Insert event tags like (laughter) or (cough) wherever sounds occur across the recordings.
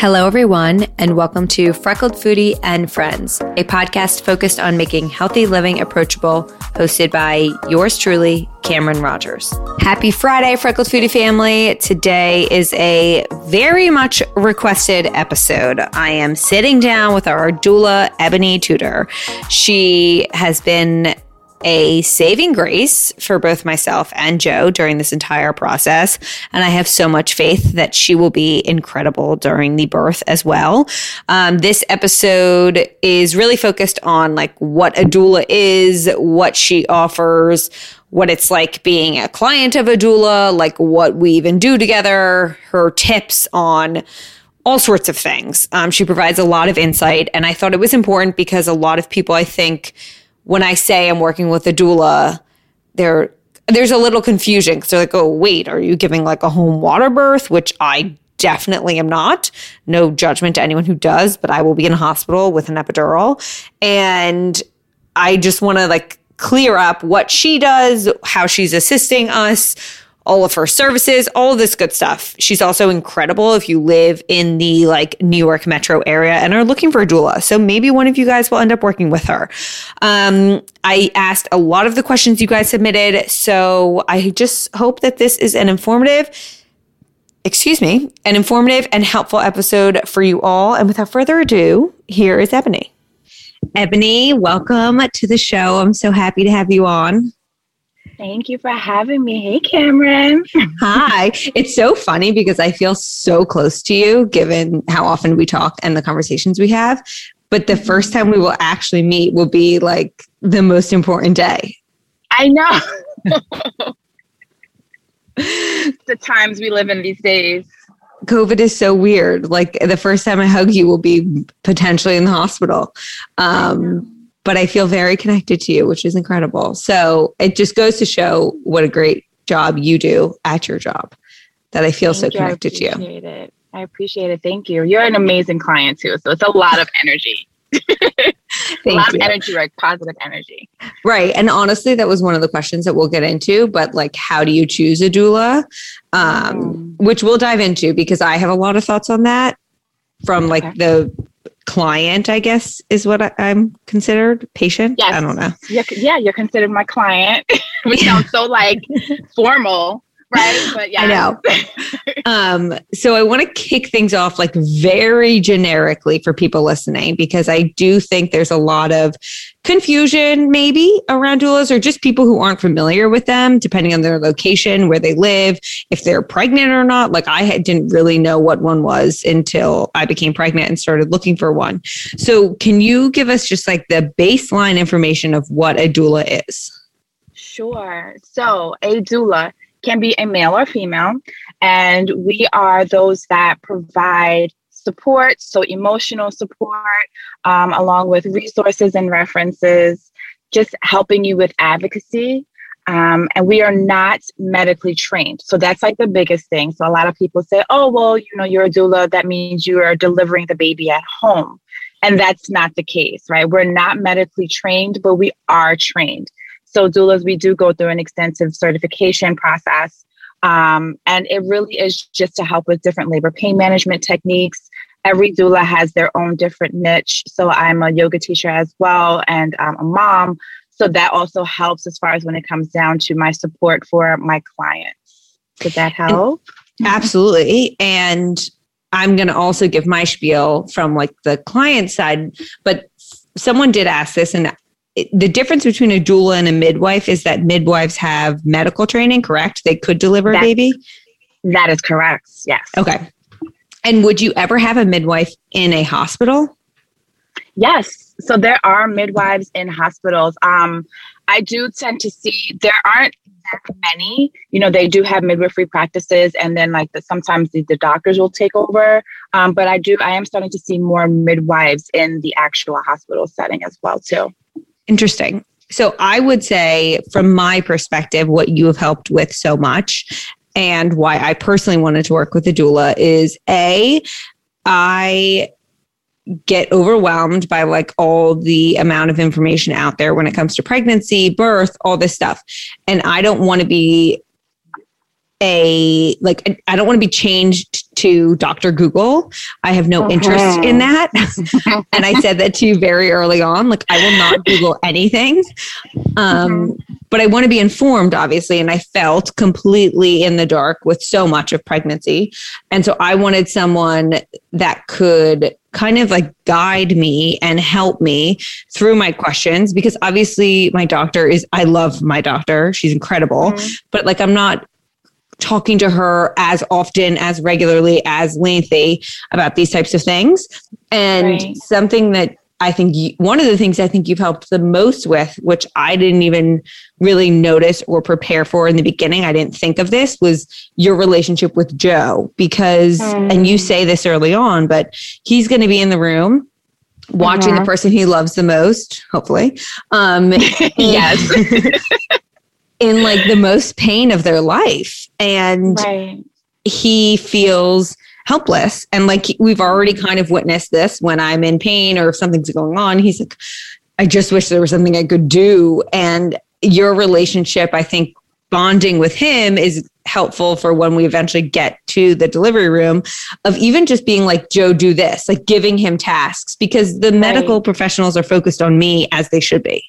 Hello, everyone, and welcome to Freckled Foodie and Friends, a podcast focused on making healthy living approachable, hosted by yours truly, Cameron Rogers. Happy Friday, Freckled Foodie family. Today is a very much requested episode. I am sitting down with our doula, Ebonie Tudor. She has been a saving grace for both myself and Joe during this entire process. And I have so much faith that she will be incredible during the birth as well. Um, this episode is really focused on like what a doula is, what she offers, what it's like being a client of a doula, like what we even do together, her tips on all sorts of things. Um, she provides a lot of insight. And I thought it was important because a lot of people, I think, when I say I'm working with a doula, there there's a little confusion because they're like, oh, wait, are you giving like a home water birth? Which I definitely am not. No judgment to anyone who does, but I will be in a hospital with an epidural. And I just want to like clear up what she does, how she's assisting us, all of her services, all this good stuff. She's also incredible if you live in the like New York metro area and are looking for a doula. So maybe one of you guys will end up working with her. Um, I asked a lot of the questions you guys submitted. So I just hope that this is an informative, excuse me, an informative and helpful episode for you all. And without further ado, here is Ebonie. Ebonie, welcome to the show. I'm so happy to have you on. Thank you for having me. Hey, Cameron. (laughs) Hi. It's so funny because I feel so close to you given how often we talk and the conversations we have. But the first time we will actually meet will be like the most important day. I know. (laughs) (laughs) the times we live in these days. COVID is so weird. Like the first time I hug you will be potentially in the hospital. Um, but I feel very connected to you, which is incredible. So it just goes to show what a great job you do at your job that I feel Thank so connected to you. It. I appreciate it. Thank you. You're an amazing client too. So it's a lot of energy. (laughs) a lot you. of energy, like positive energy. Right. And honestly, that was one of the questions that we'll get into. But like, how do you choose a doula? Um, mm. Which we'll dive into because I have a lot of thoughts on that from like the client, I guess, is what I, am considered. Patient? Yes. I don't know. You're, yeah, you're considered my client, (laughs) which sounds so like (laughs) formal right? But yeah. I know. (laughs) um, so I want to kick things off like very generically for people listening because I do think there's a lot of confusion maybe around doulas or just people who aren't familiar with them, depending on their location, where they live, if they're pregnant or not. Like I didn't really know what one was until I became pregnant and started looking for one. So can you give us just like the baseline information of what a doula is? Sure. So a doula can be a male or female. And we are those that provide support, so emotional support, um, along with resources and references, just helping you with advocacy. Um, and we are not medically trained. So that's like the biggest thing. So a lot of people say, oh, well, you know, you're a doula. That means you are delivering the baby at home. And that's not the case, right? We're not medically trained, but we are trained. So doulas, we do go through an extensive certification process. Um, and it really is just to help with different labor pain management techniques. Every doula has their own different niche. So I'm a yoga teacher as well and I'm a mom. So that also helps as far as when it comes down to my support for my clients. Did that help? Absolutely. And I'm going to also give my spiel from like the client side, but someone did ask this and the difference between a doula and a midwife is that midwives have medical training, correct? They could deliver a baby. That is correct. Yes. Okay. And would you ever have a midwife in a hospital? Yes. So there are midwives in hospitals. Um, I do tend to see there aren't that many. You know, they do have midwifery practices, and then like the, sometimes the, the doctors will take over. Um, but I do, I am starting to see more midwives in the actual hospital setting as well too. Interesting. So I would say, from my perspective, what you have helped with so much and why I personally wanted to work with a doula is a, I get overwhelmed by like all the amount of information out there when it comes to pregnancy, birth, all this stuff. And I don't want to be a like I don't want to be changed to Dr. Google. I have no interest in uh-huh. that. (laughs) and I said that to you very early on. Like I will not Google anything. Um, mm-hmm. but I want to be informed, obviously. And I felt completely in the dark with so much of pregnancy. And so I wanted someone that could kind of like guide me and help me through my questions because obviously my doctor is I love my doctor. She's incredible. Mm-hmm. But like I'm not talking to her as often, as regularly, as lengthy about these types of things. And right. something that I think you, one of the things I think you've helped the most with, which I didn't even really notice or prepare for in the beginning, I didn't think of this, was your relationship with Joe. Because, mm. and you say this early on, but he's going to be in the room watching uh-huh. the person he loves the most, hopefully. Um, (laughs) yes. (laughs) in (laughs) like the most pain of their life. And right. he feels helpless. And like we've already kind of witnessed this when i'm in pain or if something's going on. He's like i just wish there was something i could do. And your relationship i think bonding with him is helpful for when we eventually get to the delivery room of even just being like joe do this like giving him tasks because the right. medical professionals are focused on me as they should be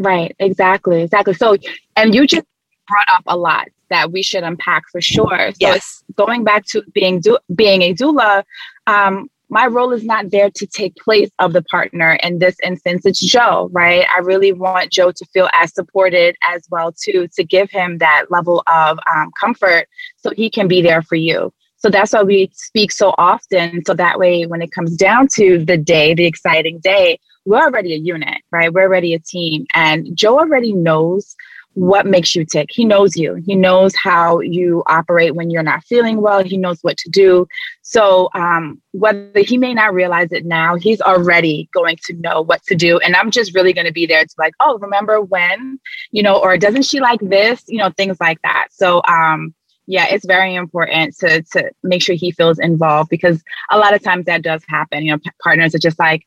Right, exactly, exactly. So, and you just brought up a lot that we should unpack for sure. So yes. going back to being do, being a doula, um, my role is not there to take place of the partner. In this instance, it's Joe, right? I really want Joe to feel as supported as well too, to give him that level of um, comfort so he can be there for you. So that's why we speak so often. So that way, when it comes down to the day, the exciting day, we're already a unit, right? We're already a team. And Joe already knows what makes you tick. He knows you. He knows how you operate when you're not feeling well. He knows what to do. So um, whether he may not realize it now, he's already going to know what to do. And I'm just really going to be there to like, oh, remember when, you know, or doesn't she like this, you know, things like that. So um, yeah, it's very important to to make sure he feels involved because a lot of times that does happen. You know, p- partners are just like,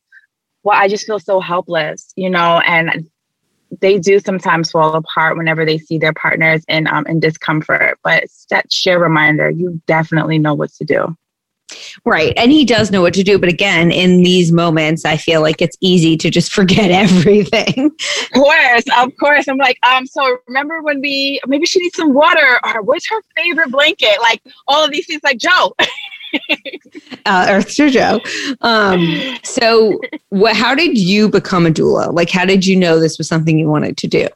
well, I just feel so helpless, you know, and they do sometimes fall apart whenever they see their partners in um, in discomfort. But it's that sheer reminder, you definitely know what to do. Right. And he does know what to do. But again, in these moments, I feel like it's easy to just (laughs) forget everything. Of course. Of course. I'm like, um, so remember when we maybe she needs some water or what's her favorite blanket? Like all of these things like Joe. (laughs) uh, Earth Jojo. Um, so, what? How did you become a doula? Like, how did you know this was something you wanted to do?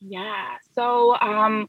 Yeah. So, um,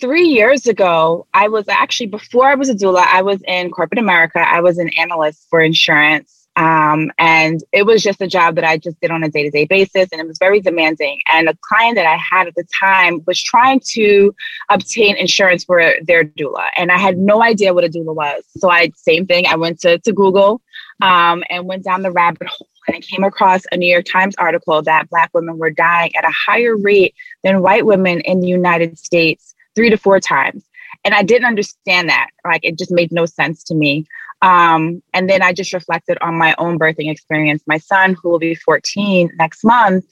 three years ago, I was actually before I was a doula. I was in corporate America. I was an analyst for insurance. Um, and it was just a job that I just did on a day to day basis, and it was very demanding. And a client that I had at the time was trying to obtain insurance for their doula, and I had no idea what a doula was. So I, same thing, I went to, to Google um, and went down the rabbit hole. And I came across a New York Times article that Black women were dying at a higher rate than white women in the United States, three to four times. And I didn't understand that. Like, it just made no sense to me. Um, and then I just reflected on my own birthing experience. My son, who will be 14 next month,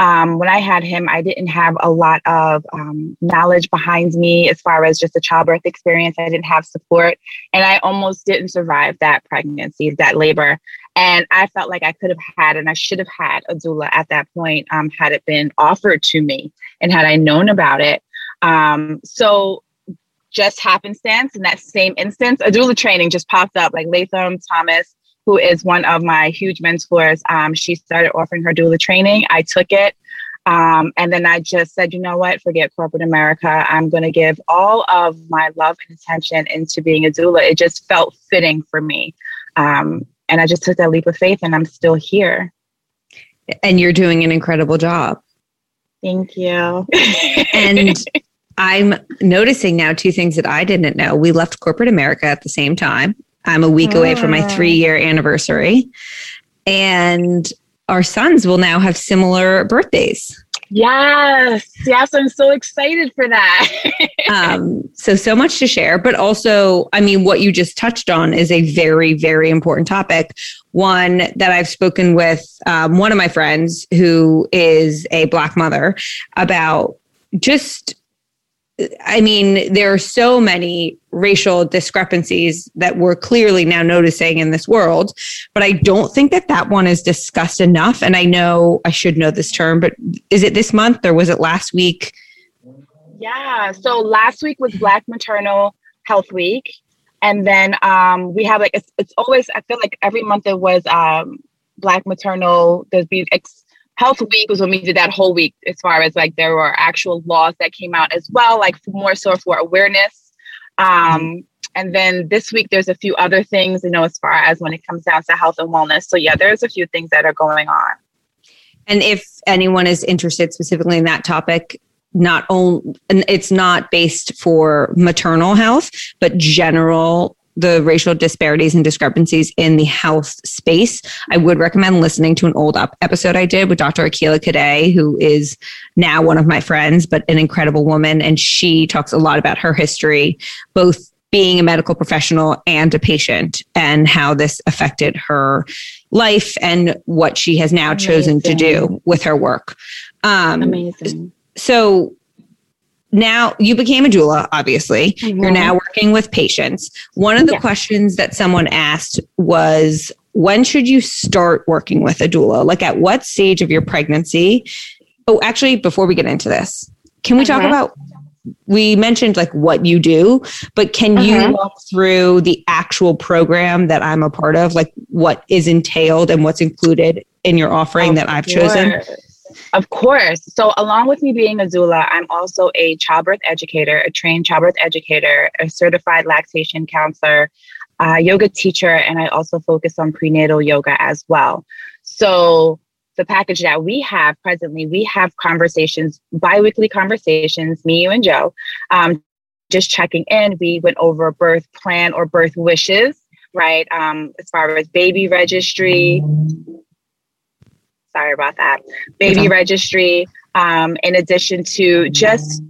um, when I had him, I didn't have a lot of um, knowledge behind me as far as just a childbirth experience. I didn't have support, and I almost didn't survive that pregnancy, that labor. And I felt like I could have had, and I should have had a doula at that point, um, had it been offered to me and had I known about it. Um, so just happenstance in that same instance, a doula training just popped up like Latham Thomas who is one of my huge mentors, um, she started offering her doula training. I took it. Um, and then I just said, you know what, forget corporate America. I'm going to give all of my love and attention into being a doula. It just felt fitting for me. Um, and I just took that leap of faith and I'm still here. And you're doing an incredible job. Thank you. and (laughs) I'm noticing now two things that I didn't know. We left corporate America at the same time. I'm a week away from my ah. three year anniversary. And our sons will now have similar birthdays. Yes. Yes. I'm so excited for that. (laughs) um, so, so much to share. But also, I mean, what you just touched on is a very, very important topic. One that I've spoken with um, one of my friends who is a Black mother about just I mean, there are so many racial discrepancies that we're clearly now noticing in this world, but I don't think that that one is discussed enough. And I know I should know this term, but is it this month or was it last week? Yeah. So last week was Black Maternal Health Week. And then um, we have like, it's, it's always, I feel like every month it was um, Black Maternal, there's be ex- Health Week was when we did that whole week, as far as like there were actual laws that came out as well, like more so for awareness. Um, and then this week, there's a few other things, you know, as far as when it comes down to health and wellness. So, yeah, there's a few things that are going on. And if anyone is interested specifically in that topic, not only it's not based for maternal health, but general the racial disparities and discrepancies in the health space, I would recommend listening to an old up episode I did with Dr. Akila Kade, who is now one of my friends, but an incredible woman. And she talks a lot about her history, both being a medical professional and a patient, and how this affected her life and what she has now Amazing. chosen to do with her work. Um, Amazing. So now you became a doula, obviously. Mm-hmm. You're now working with patients. One of the yeah. questions that someone asked was when should you start working with a doula? Like at what stage of your pregnancy? Oh, actually, before we get into this, can we talk mm-hmm. about we mentioned like what you do, but can you mm-hmm. walk through the actual program that I'm a part of, like what is entailed and what's included in your offering of that I've chosen? Of course. So, along with me being a doula, I'm also a childbirth educator, a trained childbirth educator, a certified lactation counselor, a yoga teacher, and I also focus on prenatal yoga as well. So, the package that we have presently, we have conversations, biweekly conversations, me, you, and Joe, um, just checking in. We went over birth plan or birth wishes, right? Um, as far as baby registry, Sorry about that. Baby registry, um, in addition to just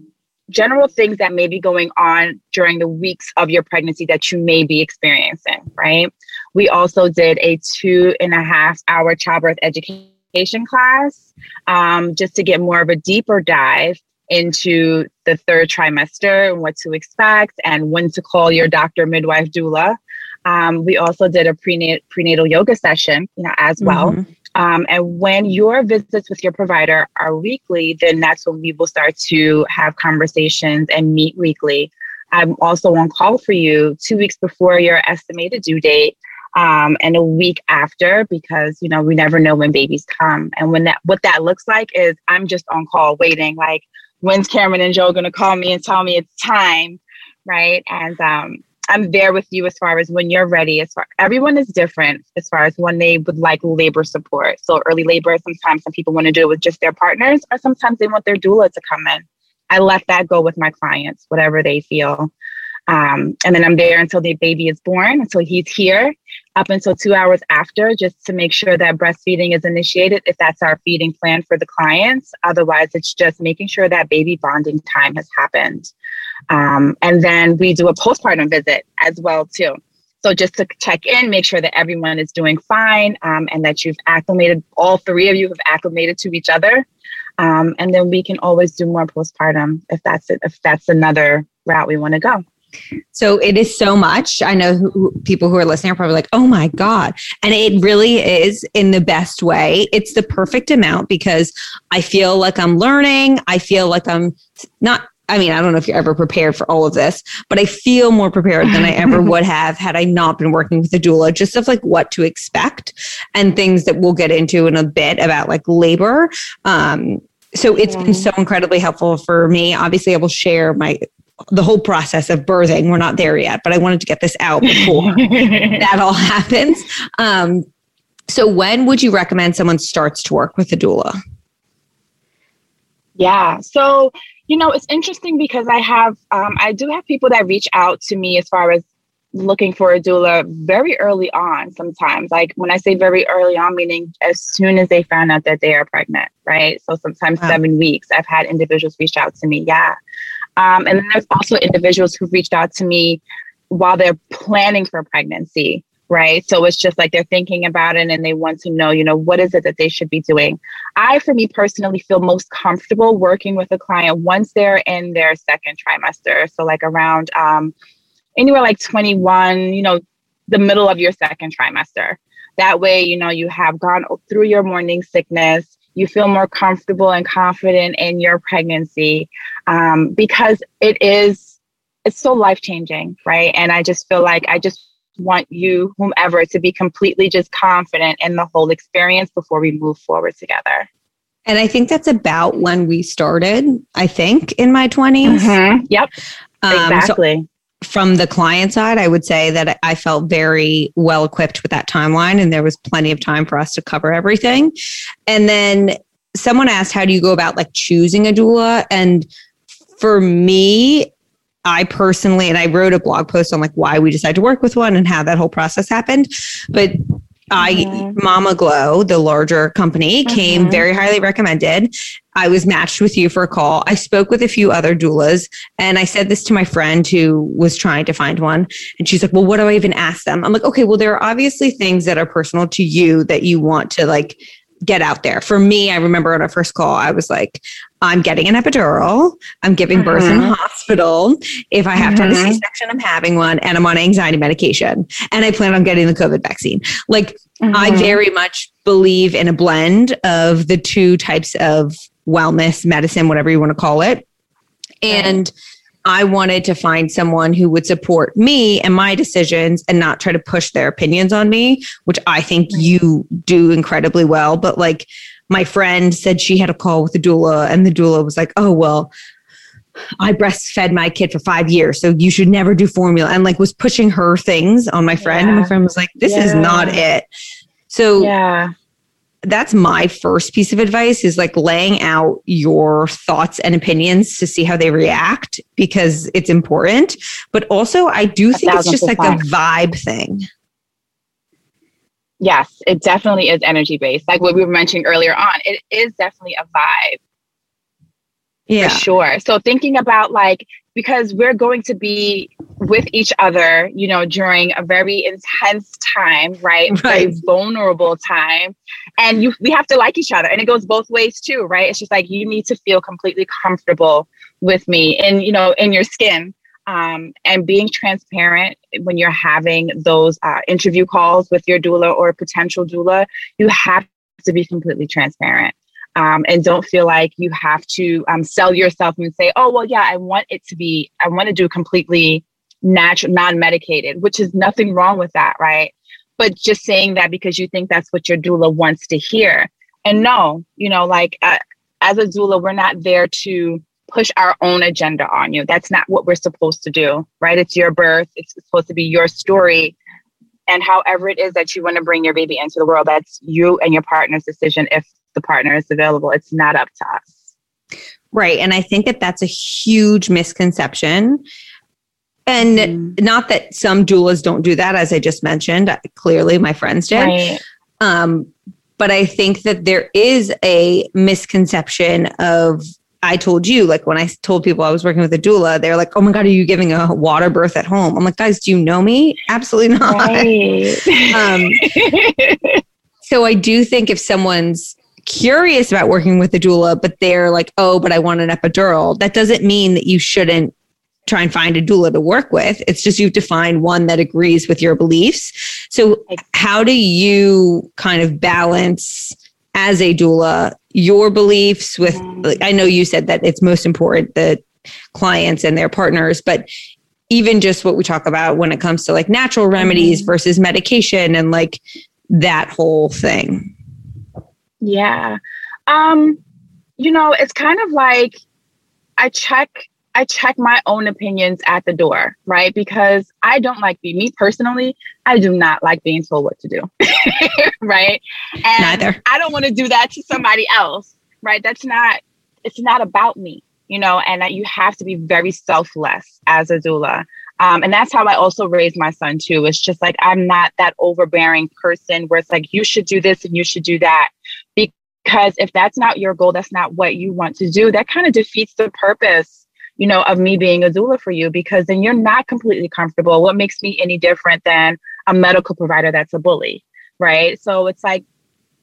general things that may be going on during the weeks of your pregnancy that you may be experiencing, right? We also did a two and a half hour childbirth education class um, just to get more of a deeper dive into the third trimester and what to expect and when to call your doctor, midwife, doula. Um, we also did a prenatal, prenatal yoga session, you know, as well. Mm-hmm. Um, and when your visits with your provider are weekly, then that's when we will start to have conversations and meet weekly. I'm also on call for you two weeks before your estimated due date um, and a week after because you know we never know when babies come. And when that what that looks like is I'm just on call waiting like when's Cameron and Joe going to call me and tell me it's time, right? And um, I'm there with you as far as when you're ready. As far everyone is different as far as when they would like labor support. So early labor, sometimes some people want to do it with just their partners, or sometimes they want their doula to come in. I let that go with my clients, whatever they feel. Um, and then I'm there until the baby is born, until he's here, up until two hours after, just to make sure that breastfeeding is initiated if that's our feeding plan for the clients. Otherwise, it's just making sure that baby bonding time has happened. Um, and then we do a postpartum visit as well too. So just to check in, make sure that everyone is doing fine um, and that you've acclimated, all three of you have acclimated to each other. Um, and then we can always do more postpartum if that's it, if that's another route we want to go. So it is so much. I know who, people who are listening are probably like, oh my God. And it really is in the best way. It's the perfect amount because I feel like I'm learning. I feel like I'm not I mean, I don't know if you're ever prepared for all of this, but I feel more prepared than I ever (laughs) would have had I not been working with a doula, just of like what to expect and things that we'll get into in a bit about like labor. Um, so it's been so incredibly helpful for me. Obviously, I will share my the whole process of birthing. We're not there yet, but I wanted to get this out before (laughs) that all happens. Um, so, when would you recommend someone starts to work with a doula? Yeah. So, you know, it's interesting because I have, um, I do have people that reach out to me as far as looking for a doula very early on sometimes. Like when I say very early on, meaning as soon as they found out that they are pregnant, right? So sometimes wow. seven weeks. I've had individuals reach out to me. Yeah. Um, and then there's also individuals who reached out to me while they're planning for pregnancy right? So it's just like they're thinking about it and they want to know, you know, what is it that they should be doing. I, for me personally, feel most comfortable working with a client once they're in their second trimester. So, like around um, anywhere like 21, you know, the middle of your second trimester. That way, you know, you have gone through your morning sickness. You feel more comfortable and confident in your pregnancy um, because it is, it's so life changing, right? And I just feel like I just want you, whomever, to be completely just confident in the whole experience before we move forward together. And I think that's about when we started, I think, in my 20s. Mm-hmm. Yep. Um, exactly. So from the client side, I would say that I felt very well equipped with that timeline, and there was plenty of time for us to cover everything. And then someone asked, How do you go about like choosing a doula? And for me, I personally, and I wrote a blog post on like why we decided to work with one and how that whole process happened. But I, mm-hmm. Mama Glow, the larger company, mm-hmm. came very highly recommended. I was matched with you for a call. I spoke with a few other doulas and I said this to my friend who was trying to find one. And she's like, Well, what do I even ask them? I'm like, Okay, well, there are obviously things that are personal to you that you want to like get out there. For me, I remember on our first call, I was like, I'm getting an epidural. I'm giving birth mm-hmm. in a hospital. If I have mm-hmm. to have a mm-hmm. C-section, I'm having one and I'm on anxiety medication and I plan on getting the COVID vaccine. Like mm-hmm. I very much believe in a blend of the two types of wellness, medicine, whatever you want to call it. And I wanted to find someone who would support me and my decisions and not try to push their opinions on me, which I think you do incredibly well. But like my friend said she had a call with the doula, and the doula was like, oh, well, I breastfed my kid for five years, so you should never do formula. And like was pushing her things on my friend. Yeah. And my friend was like, this yeah. is not it. So yeah that's my first piece of advice is like laying out your thoughts and opinions to see how they react because it's important. But also, I do think it's just like a vibe thing. Yes, it definitely is energy based. Like what we were mentioning earlier on, it is definitely a vibe. Yeah. For sure. So thinking about like because we're going to be with each other, you know, during a very intense time, right? (laughs) right. Very vulnerable time. And you we have to like each other. And it goes both ways too, right? It's just like you need to feel completely comfortable with me and you know, in your skin. Um, and being transparent when you're having those uh, interview calls with your doula or potential doula, you have to be completely transparent um, and don't feel like you have to um, sell yourself and say, oh, well, yeah, I want it to be, I want to do completely natural, non medicated, which is nothing wrong with that, right? But just saying that because you think that's what your doula wants to hear. And no, you know, like uh, as a doula, we're not there to push our own agenda on you. That's not what we're supposed to do, right? It's your birth, it's supposed to be your story. And however it is that you want to bring your baby into the world, that's you and your partner's decision if the partner is available. It's not up to us. Right. And I think that that's a huge misconception. And mm. not that some doulas don't do that, as I just mentioned. Clearly, my friends did. Right. Um, but I think that there is a misconception of I told you, like when I told people I was working with a doula, they're like, oh my God, are you giving a water birth at home? I'm like, guys, do you know me? Absolutely not. Right. um, so I do think if someone's curious about working with a doula, but they're like, oh, but I want an epidural, that doesn't mean that you shouldn't try and find a doula to work with. It's just you have to find one that agrees with your beliefs. So, how do you kind of balance as a doula your beliefs with, like, I know you said that it's most important that clients and their partners, but even just what we talk about when it comes to like natural remedies mm-hmm. versus medication and like that whole thing. Yeah. Um, you know, it's kind of like I check I check my own opinions at the door, right? Because I don't like being me personally. I do not like being told what to do, (laughs) right? And Neither. I don't want to do that to somebody else, right? That's not. It's not about me, you know. And that you have to be very selfless as a doula. Um, and that's how I also raised my son too. It's just like I'm not that overbearing person where it's like you should do this and you should do that. Because if that's not your goal, that's not what you want to do. That kind of defeats the purpose you know, of me being a doula for you because then you're not completely comfortable. What makes me any different than a medical provider that's a bully, right? So it's like,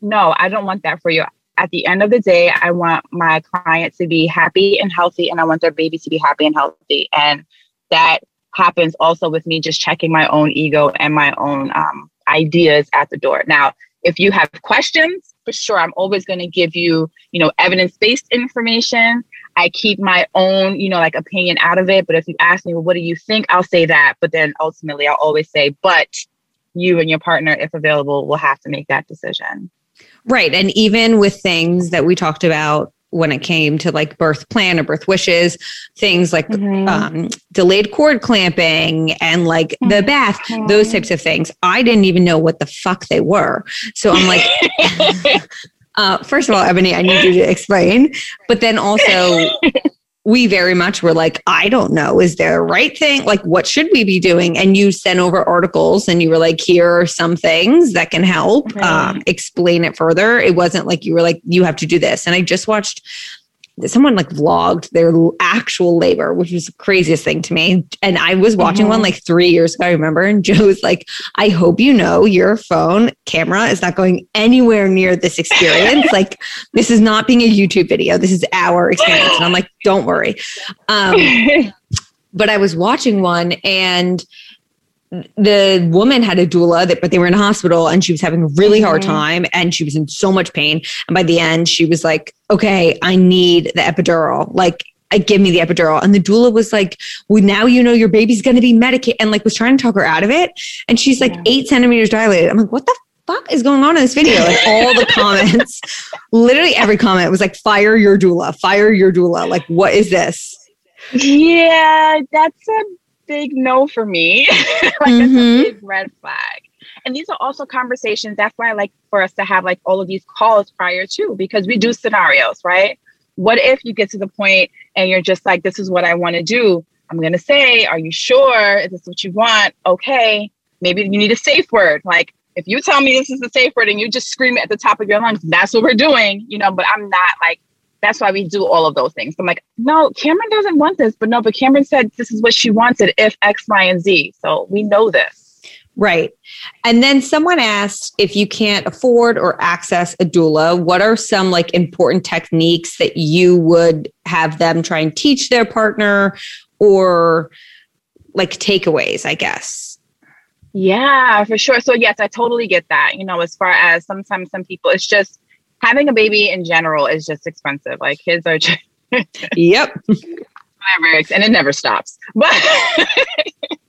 no, I don't want that for you. At the end of the day, I want my client to be happy and healthy, and I want their baby to be happy and healthy. And that happens also with me just checking my own ego and my own um, ideas at the door. Now, if you have questions, for sure, I'm always going to give you, you know, evidence based information I keep my own, you know, like opinion out of it. But if you ask me, well, what do you think? I'll say that. But then ultimately, I'll always say, but you and your partner, if available, will have to make that decision. Right. And even with things that we talked about when it came to like birth plan or birth wishes, things like mm-hmm. um, delayed cord clamping and like mm-hmm. the bath, those types of things. I didn't even know what the fuck they were. So I'm like, (laughs) Uh, first of all, Ebonie, I need you to explain. But then also, we very much were like, I don't know, is there a right thing? Like, what should we be doing? And you sent over articles and you were like, here are some things that can help um, explain it further. It wasn't like you were like, you have to do this. And I just watched someone like vlogged their actual labor, which was the craziest thing to me. And I was watching mm-hmm. one like three years ago, I remember. And Joe was like, I hope you know your phone camera is not going anywhere near this experience. (laughs) like, this is not being a YouTube video. This is our experience. And I'm like, don't worry. Um, (laughs) but I was watching one and the woman had a doula that, but they were in a hospital and she was having a really mm-hmm. hard time and she was in so much pain. And by the end, she was like, okay, I need the epidural. Like, I give me the epidural. And the doula was like, well, now you know your baby's going to be medicated and like was trying to talk her out of it. And she's like yeah. eight centimeters dilated. I'm like, what the fuck is going on in this video? And all the comments, (laughs) literally every comment was like, fire your doula, fire your doula. Like, what is this? Yeah, that's a big no for me. (laughs) like mm-hmm. that's a mm-hmm. big red flag. And these are also conversations. That's why I like for us to have like all of these calls prior to because we do scenarios, right? What if you get to the point and you're just like, this is what I want to do? I'm going to say, are you sure? Is this what you want? Okay. Maybe you need a safe word. Like, if you tell me this is the safe word and you just scream it at the top of your lungs, that's what we're doing, you know, but I'm not like that's why we do all of those things. I'm like, no, Cameron doesn't want this, but no, but Cameron said this is what she wanted if X, Y, and Z. So we know this. Right. And then someone asked if you can't afford or access a doula, what are some like important techniques that you would have them try and teach their partner or like takeaways, I guess? Yeah, for sure. So, yes, I totally get that. You know, as far as sometimes some people, it's just having a baby in general is just expensive. Like kids are just Yep. (laughs) Whatever, and it never stops. But (laughs) and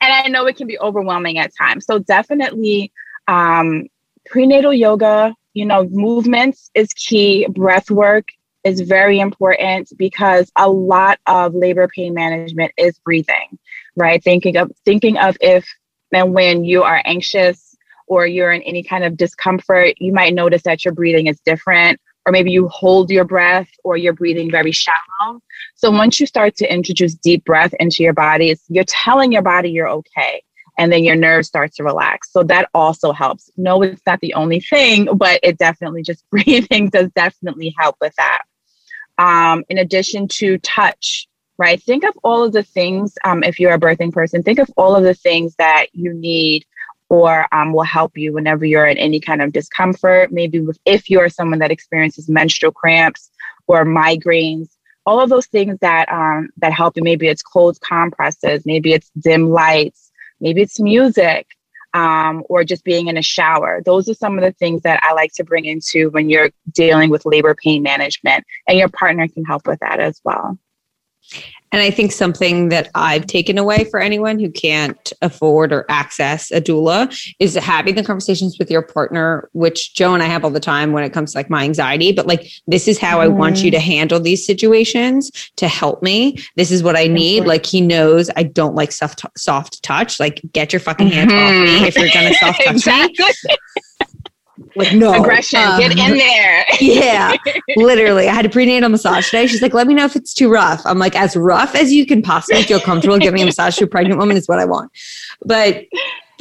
I know it can be overwhelming at times. So definitely um, prenatal yoga, you know, movements is key. Breath work is very important because a lot of labor pain management is breathing, right? Thinking of thinking of if and when you are anxious or you're in any kind of discomfort, you might notice that your breathing is different, or maybe you hold your breath or you're breathing very shallow. So once you start to introduce deep breath into your body, you're telling your body you're okay. And then your nerves start to relax. So that also helps. No, it's not the only thing, but it definitely just (laughs) breathing does definitely help with that. Um, in addition to touch, right? Think of all of the things, um, if you're a birthing person, think of all of the things that you need or um, will help you whenever you're in any kind of discomfort. Maybe if you're someone that experiences menstrual cramps or migraines, all of those things that um, that help you. Maybe it's cold compresses, maybe it's dim lights, maybe it's music, um, or just being in a shower. Those are some of the things that I like to bring into when you're dealing with labor pain management, and your partner can help with that as well. And I think something that I've taken away for anyone who can't afford or access a doula is having the conversations with your partner, which Joe and I have all the time when it comes to like my anxiety. But like, this is how mm. I want you to mm-hmm. handle these situations to help me. This is what I need. Like, he knows I don't like soft, soft touch. Like, get your fucking hands mm-hmm. off me if you're going to soft touch (laughs) exactly. me. Like no aggression. Um, Get in there. (laughs) yeah, literally. I had a prenatal massage today. She's like, "Let me know if it's too rough." I'm like, "As rough as you can possibly feel comfortable giving a massage to a pregnant woman is what I want." But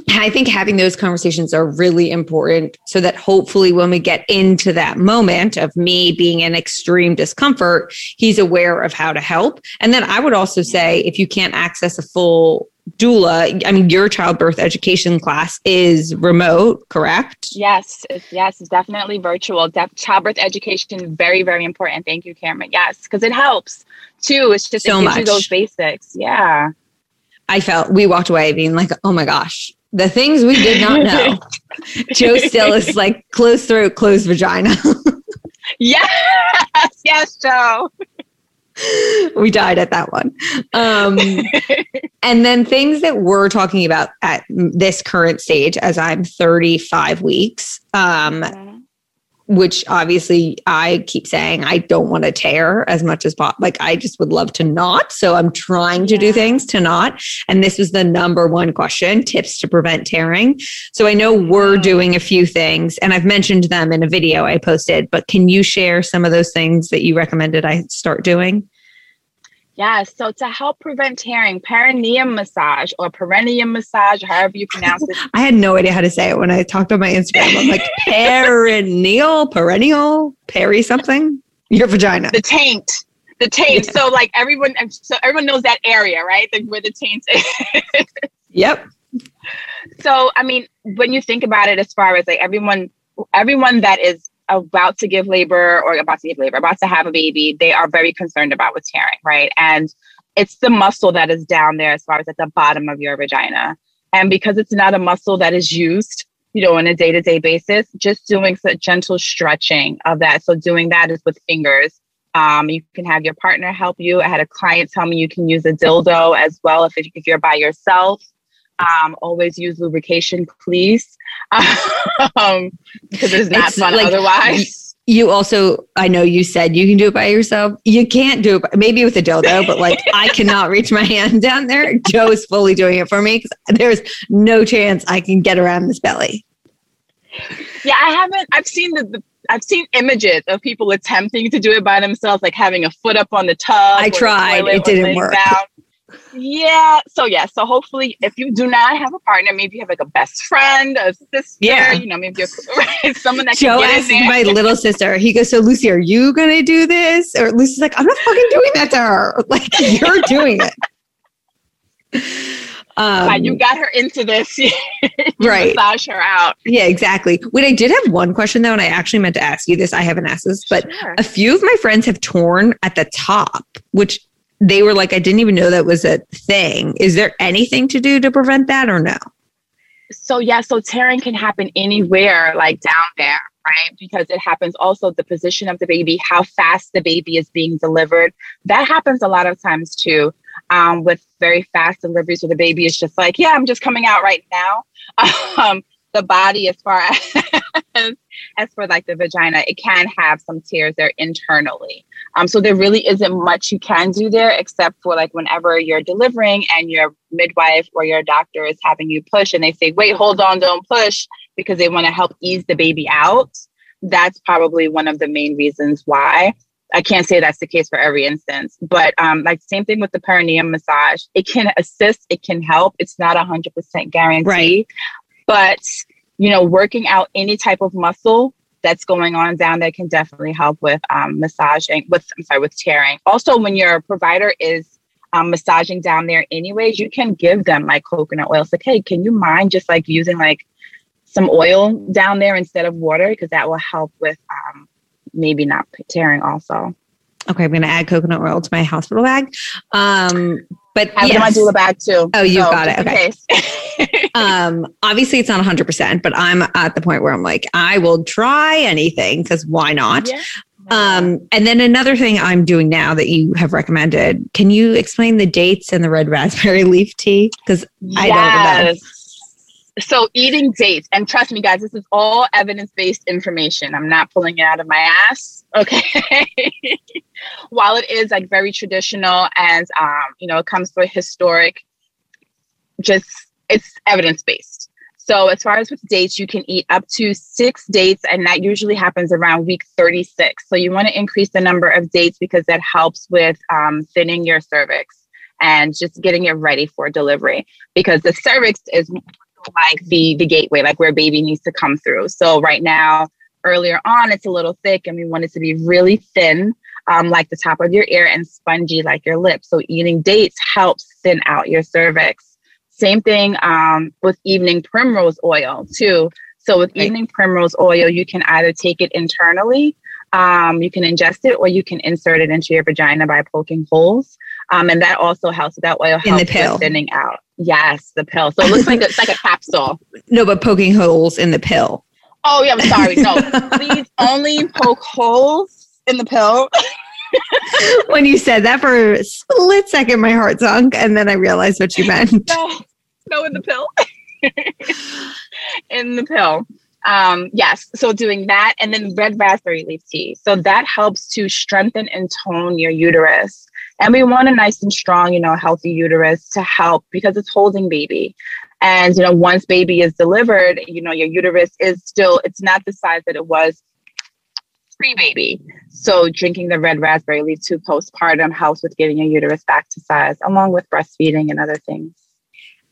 I think having those conversations are really important so that hopefully when we get into that moment of me being in extreme discomfort, he's aware of how to help. And then I would also say if you can't access a full doula, I mean, your childbirth education class is remote, correct? Yes, it's, yes, it's definitely virtual. Def- childbirth education very, very important. Thank you, Cameron. Yes, because it helps too. It's just so it gives much. you those basics. Yeah. I felt we walked away being like, oh my gosh, the things we did not (laughs) know. Joe still is like closed throat, closed vagina. (laughs) yes, (laughs) yes, Joe. (laughs) we died at that one. Um, (laughs) and then things that we're talking about at this current stage, as I'm 35 weeks, um, which obviously I keep saying I don't want to tear as much as possible. Like I just would love to not. So I'm trying to yeah. do things to not. And this was the number one question tips to prevent tearing. So I know we're doing a few things and I've mentioned them in a video I posted, but can you share some of those things that you recommended I start doing? Yeah, so to help prevent tearing, perineum massage or perineum massage, however you pronounce it. (laughs) I had no idea how to say it when I talked on my Instagram. I'm like (laughs) perineal, perennial, peri something. Your vagina. The taint. The taint. Yeah. So like everyone so everyone knows that area, right? The, where the taint is. (laughs) yep. So I mean, when you think about it as far as like everyone everyone that is about to give labor or about to give labor, about to have a baby, they are very concerned about what's tearing, right? And it's the muscle that is down there as far as at the bottom of your vagina. And because it's not a muscle that is used, you know, on a day to day basis, just doing some gentle stretching of that. So doing that is with fingers. Um, you can have your partner help you. I had a client tell me you can use a dildo as well if, if you're by yourself. Um, always use lubrication, please, (laughs) um, because it's not it's fun like, otherwise. You also, I know you said you can do it by yourself. You can't do it, maybe with a dildo, but like (laughs) I cannot reach my hand down there. Joe is fully doing it for me because there's no chance I can get around this belly. Yeah, I haven't. I've seen the, the I've seen images of people attempting to do it by themselves, like having a foot up on the tub. I tried; it didn't work. Down. Yeah. So yeah. So hopefully, if you do not have a partner, maybe you have like a best friend, a sister. Yeah. You know, maybe you're (laughs) someone that Joe asked my little sister. He goes, "So Lucy, are you gonna do this?" Or Lucy's like, "I'm not fucking doing that to her. (laughs) Like you're doing it." (laughs) Um, you got her into this. right. Massage her out. Yeah, exactly. Wait, I did have one question though, and I actually meant to ask you this. I haven't asked this, but sure. a few of my friends have torn at the top, which they were like, I didn't even know that was a thing. Is there anything to do to prevent that or no? So, yeah, so tearing can happen anywhere, like down there, right? Because it happens also the position of the baby, how fast the baby is being delivered. That happens a lot of times too. Um, with very fast deliveries where the baby is just like, yeah, I'm just coming out right now. (laughs) Um, the body as far (laughs) as as for like the vagina it can have some tears there internally um, so there really isn't much you can do there except for like whenever you're delivering and your midwife or your doctor is having you push and they say wait hold on don't push because they want to help ease the baby out that's probably one of the main reasons why I can't say that's the case for every instance, but um, like same thing with the perineum massage. It can assist, it can help. It's not a hundred percent guarantee, right. But, you know, working out any type of muscle that's going on down there can definitely help with um, massaging, with, I'm sorry, with tearing. Also, when your provider is um, massaging down there anyways, you can give them like coconut oil. It's like, hey, can you mind just like using like some oil down there instead of water? Because that will help with um, maybe not tearing also. Okay, I'm going to add coconut oil to my hospital bag. Um, but I yes. my doula bag too. Oh, you so, got it. Okay. (laughs) (laughs) um, obviously, it's not 100, percent but I'm at the point where I'm like, I will try anything because why not? Yeah. Um, and then another thing I'm doing now that you have recommended, can you explain the dates and the red raspberry (laughs) leaf tea? Because I don't know. So eating dates, and trust me, guys, this is all evidence-based information. I'm not pulling it out of my ass. (laughs) Okay. While it is like very traditional and um, you know, it comes to a historic, just it's evidence-based. So as far as with dates, you can eat up to six dates, and that usually happens around week 36. So you want to increase the number of dates because that helps with um, thinning your cervix and just getting it ready for delivery. Because the cervix is like the the gateway, like where baby needs to come through. So right now, earlier on, it's a little thick, and we want it to be really thin. Um, like the top of your ear and spongy like your lips. So eating dates helps thin out your cervix. Same thing um, with evening primrose oil too. So with right. evening primrose oil, you can either take it internally, um, you can ingest it, or you can insert it into your vagina by poking holes. Um, and that also helps. That oil helps In the pill. thinning out. Yes, the pill. So it looks like it's like a capsule. No, but poking holes in the pill. Oh yeah, I'm sorry. No, (laughs) please only poke holes in the pill. (laughs) (laughs) when you said that for a split second, my heart sunk, and then I realized what you meant. (laughs) No, no, in the pill. in the pill. Um, yes, so doing that, and then red raspberry leaf tea. So that helps to strengthen and tone your uterus. And we want a nice and strong, you know, healthy uterus to help because it's holding baby. And, you know, once baby is delivered, you know, your uterus is still, it's not the size that it was pre baby. So, drinking the red raspberry leaf to postpartum helps with getting your uterus back to size, along with breastfeeding and other things.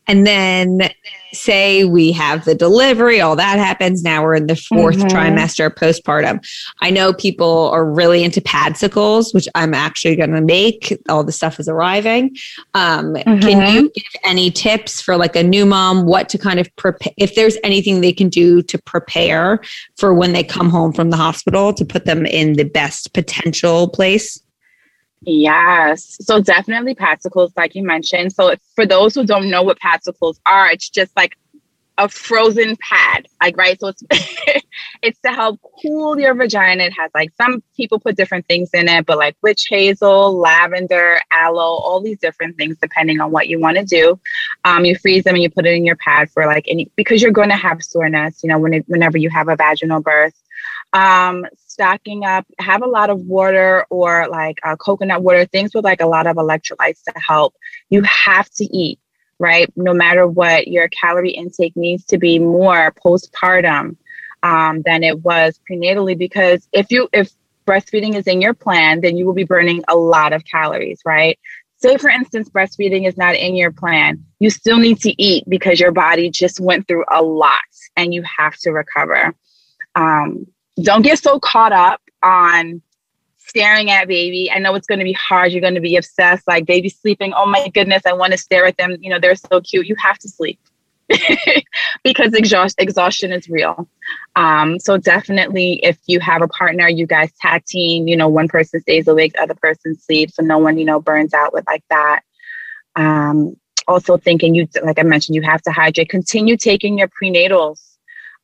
And then say we have the delivery, all that happens. Now we're in the 4th mm-hmm. trimester postpartum. I know people are really into padsicles, which I'm actually going to make. All the stuff is arriving. Um, mm-hmm. Can you give any tips for like a new mom, what to kind of prepare, if there's anything they can do to prepare for when they come home from the hospital to put them in the best potential place? Yes. So definitely padsicles, like you mentioned. So for those who don't know what padsicles are, it's just like a frozen pad, like right. So it's (laughs) it's to help cool your vagina. It has like some people put different things in it, but like witch hazel, lavender, aloe, all these different things depending on what you want to do. Um, you freeze them and you put it in your pad for like any because you're going to have soreness. You know, when it, whenever you have a vaginal birth. Um, stocking up, have a lot of water or like uh, coconut water, things with like a lot of electrolytes to help. You have to eat, right? No matter what, your calorie intake needs to be more postpartum um, than it was prenatally because if you if breastfeeding is in your plan, then you will be burning a lot of calories, right? Say, for instance, breastfeeding is not in your plan. You still need to eat because your body just went through a lot and you have to recover. Um, don't get so caught up on staring at baby. I know it's going to be hard. You're going to be obsessed, like baby sleeping. Oh my goodness, I want to stare at them. You know, they're so cute. You have to sleep (laughs) because exhaust- exhaustion is real. Um, so definitely, if you have a partner, you guys tag team. You know, one person stays awake, the other person sleeps, so no one you know burns out with like that. Um, also, thinking you, like I mentioned, you have to hydrate. Continue taking your prenatals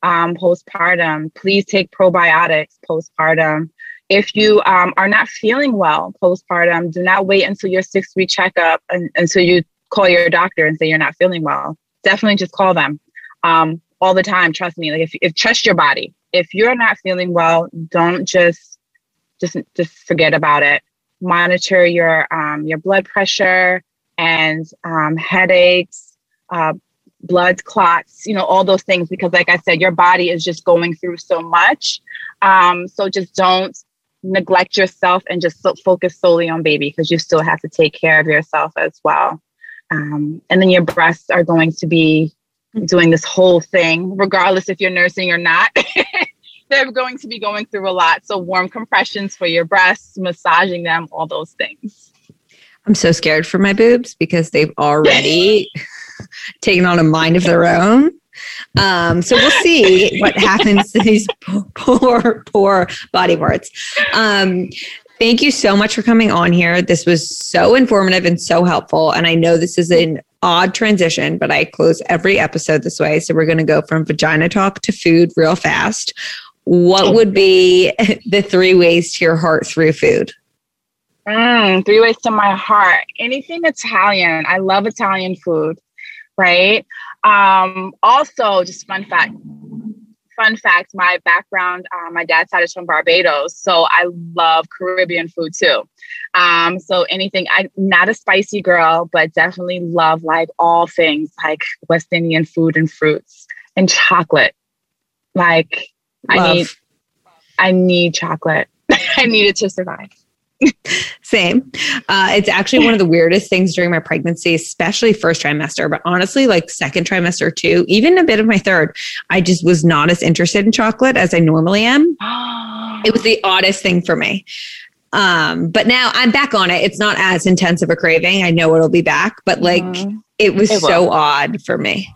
um, postpartum. Please take probiotics postpartum. If you um, are not feeling well postpartum, do not wait until your six week checkup and, until you call your doctor and say you're not feeling well. Definitely just call them um, all the time. Trust me. Like if, if trust your body. If you're not feeling well, don't just just just forget about it. Monitor your um, your blood pressure and um, headaches, uh, blood clots, you know, all those things, because like I said, your body is just going through so much. Um, so just don't neglect yourself and just so focus solely on baby because you still have to take care of yourself as well. Um, and then your breasts are going to be doing this whole thing, regardless if you're nursing or not. (laughs) They're going to be going through a lot. So, warm compressions for your breasts, massaging them, all those things. I'm so scared for my boobs because they've already (laughs) (laughs) taken on a mind of their own. Um, so we'll see (laughs) what happens to these poor, poor body parts. Um, thank you so much for coming on here. This was so informative and so helpful. And I know this is an odd transition, but I close every episode this way. So we're going to go from vagina talk to food real fast. what would be (laughs) the three ways to your heart through food? Mm, three ways to my heart. Anything Italian. I love Italian food, right? Um, also, just fun fact. Fun fact: My background, uh, my dad's side is from Barbados, so I love Caribbean food too. Um, so anything, I'm not a spicy girl, but definitely love like all things like West Indian food and fruits and chocolate. Like love. I need, I need chocolate. (laughs) I need it to survive. (laughs) Same. Uh, it's actually one of the weirdest things during my pregnancy, especially first trimester, but honestly, like second trimester too, even a bit of my third, I just was not as interested in chocolate as I normally am. (gasps) it was the oddest thing for me. Um, but now I'm back on it. It's not as intense of a craving. I know it'll be back, but like mm-hmm. it was it so odd for me.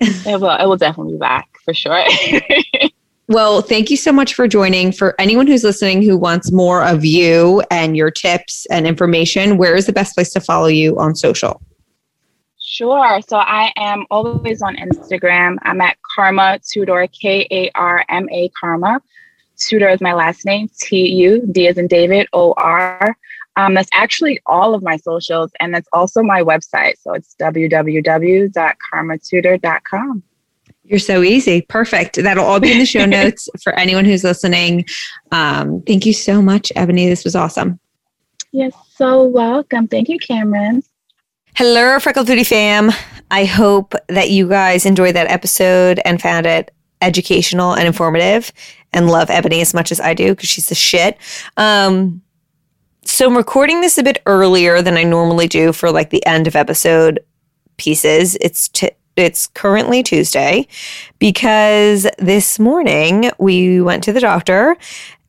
it will. It will definitely be back for sure. (laughs) Well, thank you so much for joining. For anyone who's listening who wants more of you and your tips and information, where is the best place to follow you on social? Sure. So I am always on Instagram. I'm at Karma Tudor, K A R M A Karma. Tudor is my last name, T U D as in David, O R. Um, that's actually all of my socials, and that's also my website. So it's www.karmatudor.com. You're so easy. Perfect. That'll all be in the show (laughs) notes for anyone who's listening. Um, thank you so much, Ebonie. This was awesome. Yes, so welcome. Thank you, Cameron. Hello, Freckled Foodie fam. I hope that you guys enjoyed that episode and found it educational and informative and love Ebonie as much as I do because she's the shit. Um, so I'm recording this a bit earlier than I normally do for like the end of episode pieces. It's t- it's currently Tuesday because this morning we went to the doctor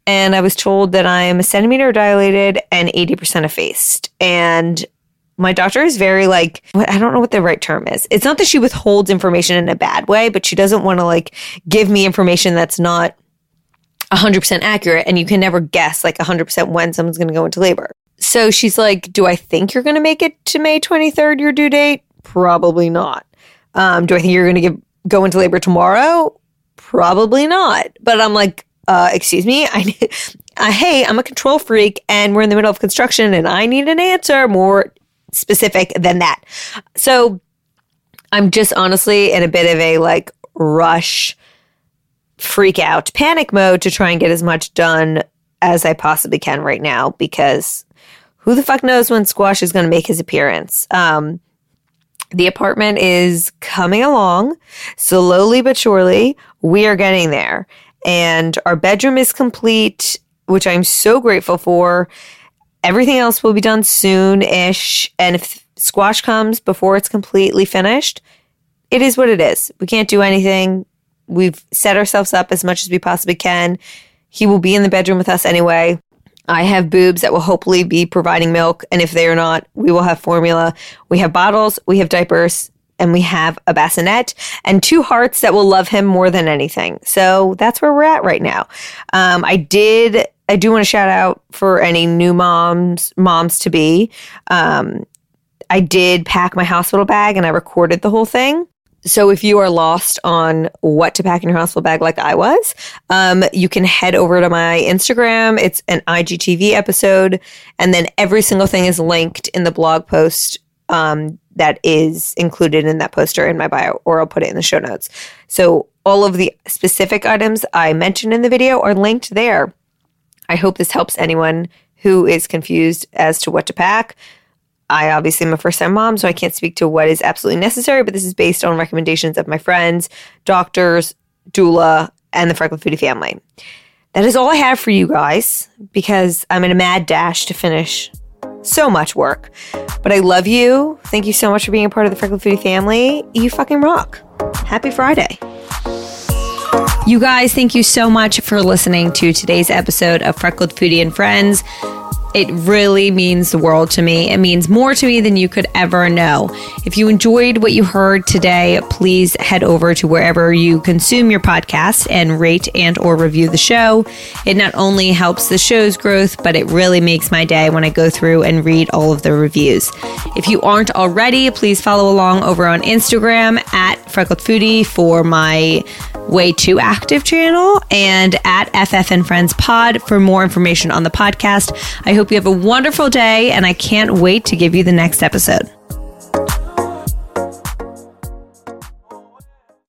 and I was told that I'm a centimeter dilated and 80% effaced. And my doctor is very like, I don't know what the right term is. It's not that she withholds information in a bad way, but she doesn't want to like give me information that's not 100% accurate. And you can never guess like 100% when someone's going to go into labor. So she's like, Do I think you're going to make it to May 23rd, your due date? Probably not. Um, do I think you're going to go into labor tomorrow? Probably not. But I'm like, uh, excuse me, I, (laughs) uh, hey, I'm a control freak, and we're in the middle of construction, and I need an answer more specific than that. So I'm just honestly in a bit of a like rush, freak out, panic mode to try and get as much done as I possibly can right now because who the fuck knows when Squash is going to make his appearance. Um, the apartment is coming along slowly but surely. We are getting there. And our bedroom is complete, which I'm so grateful for. Everything else will be done soon ish. And if squash comes before it's completely finished, it is what it is. We can't do anything. We've set ourselves up as much as we possibly can. He will be in the bedroom with us anyway. I have boobs that will hopefully be providing milk. And if they are not, we will have formula. We have bottles, we have diapers, and we have a bassinet and two hearts that will love him more than anything. So that's where we're at right now. Um, I did, I do want to shout out for any new moms, moms to be. Um, I did pack my hospital bag and I recorded the whole thing. So if you are lost on what to pack in your hospital bag like I was, um, you can head over to my Instagram. It's an IGTV episode. And then every single thing is linked in the blog post um, that is included in that poster in my bio, or I'll put it in the show notes. So all of the specific items I mentioned in the video are linked there. I hope this helps anyone who is confused as to what to pack. I obviously am a first time mom, so I can't speak to what is absolutely necessary, but this is based on recommendations of my friends, doctors, doula, and the Freckled Foodie family. That is all I have for you guys because I'm in a mad dash to finish so much work. But I love you. Thank you so much for being a part of the Freckled Foodie family. You fucking rock. Happy Friday. You guys, thank you so much for listening to today's episode of Freckled Foodie and Friends. It really means the world to me. It means more to me than you could ever know. If you enjoyed what you heard today, please head over to wherever you consume your podcast and rate and or review the show. It not only helps the show's growth, but it really makes my day when I go through and read all of the reviews. If you aren't already, please follow along over on Instagram at Freckled Foodie for my way too active channel and at FF and Friends Pod for more information on the podcast. I hope you have a wonderful day and I can't wait to give you the next episode.